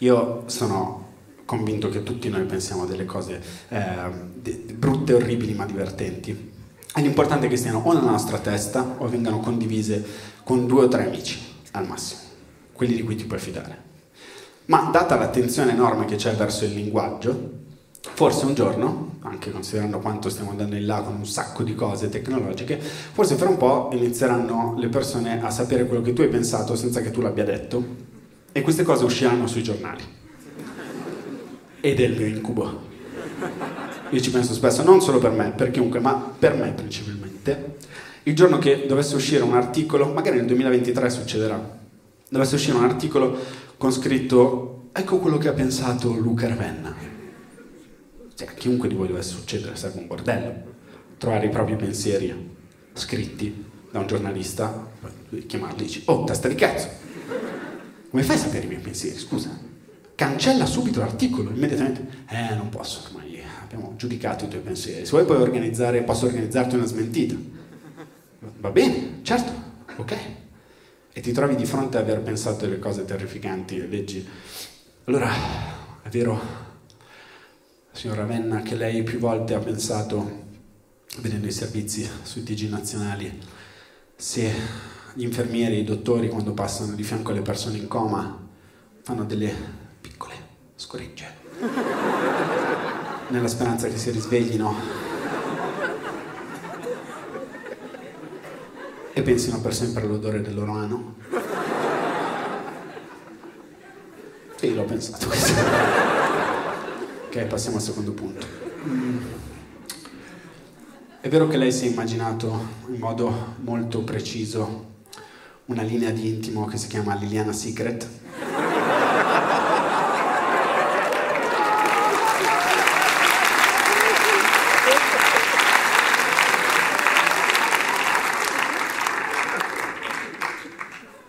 Io sono convinto che tutti noi pensiamo delle cose eh, brutte, orribili ma divertenti. E l'importante è che stiano o nella nostra testa o vengano condivise con due o tre amici al massimo, quelli di cui ti puoi fidare. Ma data l'attenzione enorme che c'è verso il linguaggio, forse un giorno, anche considerando quanto stiamo andando in là con un sacco di cose tecnologiche, forse fra un po' inizieranno le persone a sapere quello che tu hai pensato senza che tu l'abbia detto e queste cose usciranno sui giornali. Ed è il mio incubo. Io ci penso spesso, non solo per me, per chiunque, ma per me principalmente. Il giorno che dovesse uscire un articolo, magari nel 2023 succederà, dovesse uscire un articolo con scritto ecco quello che ha pensato Luca Ravenna. Cioè, a chiunque di voi dovesse succedere sarebbe un bordello. Trovare i propri pensieri scritti da un giornalista, chiamarli e dici, oh, testa di cazzo, come fai a sapere i miei pensieri? Scusa, cancella subito l'articolo, immediatamente. Eh, non posso, ormai abbiamo giudicato i tuoi pensieri. Se vuoi puoi organizzare, posso organizzarti una smentita. Va bene, certo, ok. E ti trovi di fronte a aver pensato delle cose terrificanti leggi. Allora, è vero, signor Ravenna, che lei più volte ha pensato, vedendo i servizi sui TG nazionali, se gli infermieri i dottori quando passano di fianco alle persone in coma fanno delle piccole scoregge nella speranza che si risveglino e pensino per sempre all'odore del loro ano. Io l'ho pensato questo. ok, passiamo al secondo punto. È vero che lei si è immaginato in modo molto preciso una linea di intimo che si chiama Liliana Secret?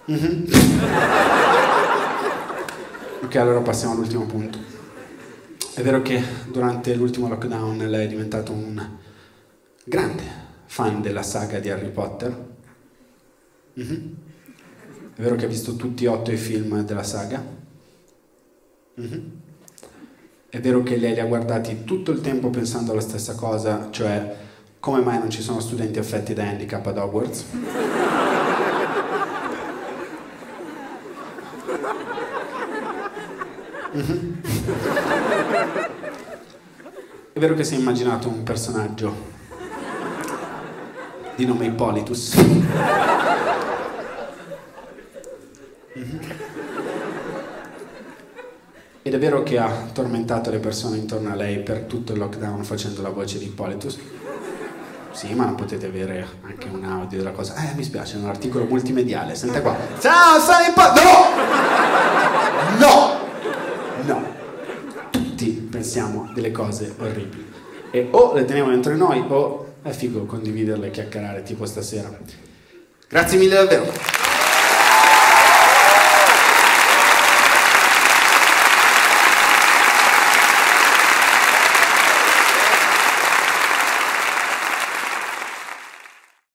Mm-hmm. ok, allora passiamo all'ultimo punto. È vero che durante l'ultimo lockdown lei è diventato un grande fan della saga di Harry Potter. Mm-hmm. È vero che ha visto tutti e otto i film della saga. Mm-hmm. È vero che lei li ha guardati tutto il tempo pensando alla stessa cosa, cioè come mai non ci sono studenti affetti da handicap ad Hogwarts? Mm-hmm. È vero che si è immaginato un personaggio di nome Hippolytus. Mm-hmm. Ed è vero che ha tormentato le persone intorno a lei per tutto il lockdown facendo la voce di Hippolytus. Sì, ma potete avere anche un audio della cosa. Eh, mi spiace, è un articolo multimediale. Senta qua. Ciao, sono Hippolytus! No! No! No, tutti pensiamo delle cose orribili e o le teniamo dentro noi o è figo condividerle e chiacchierare tipo stasera. Grazie mille davvero.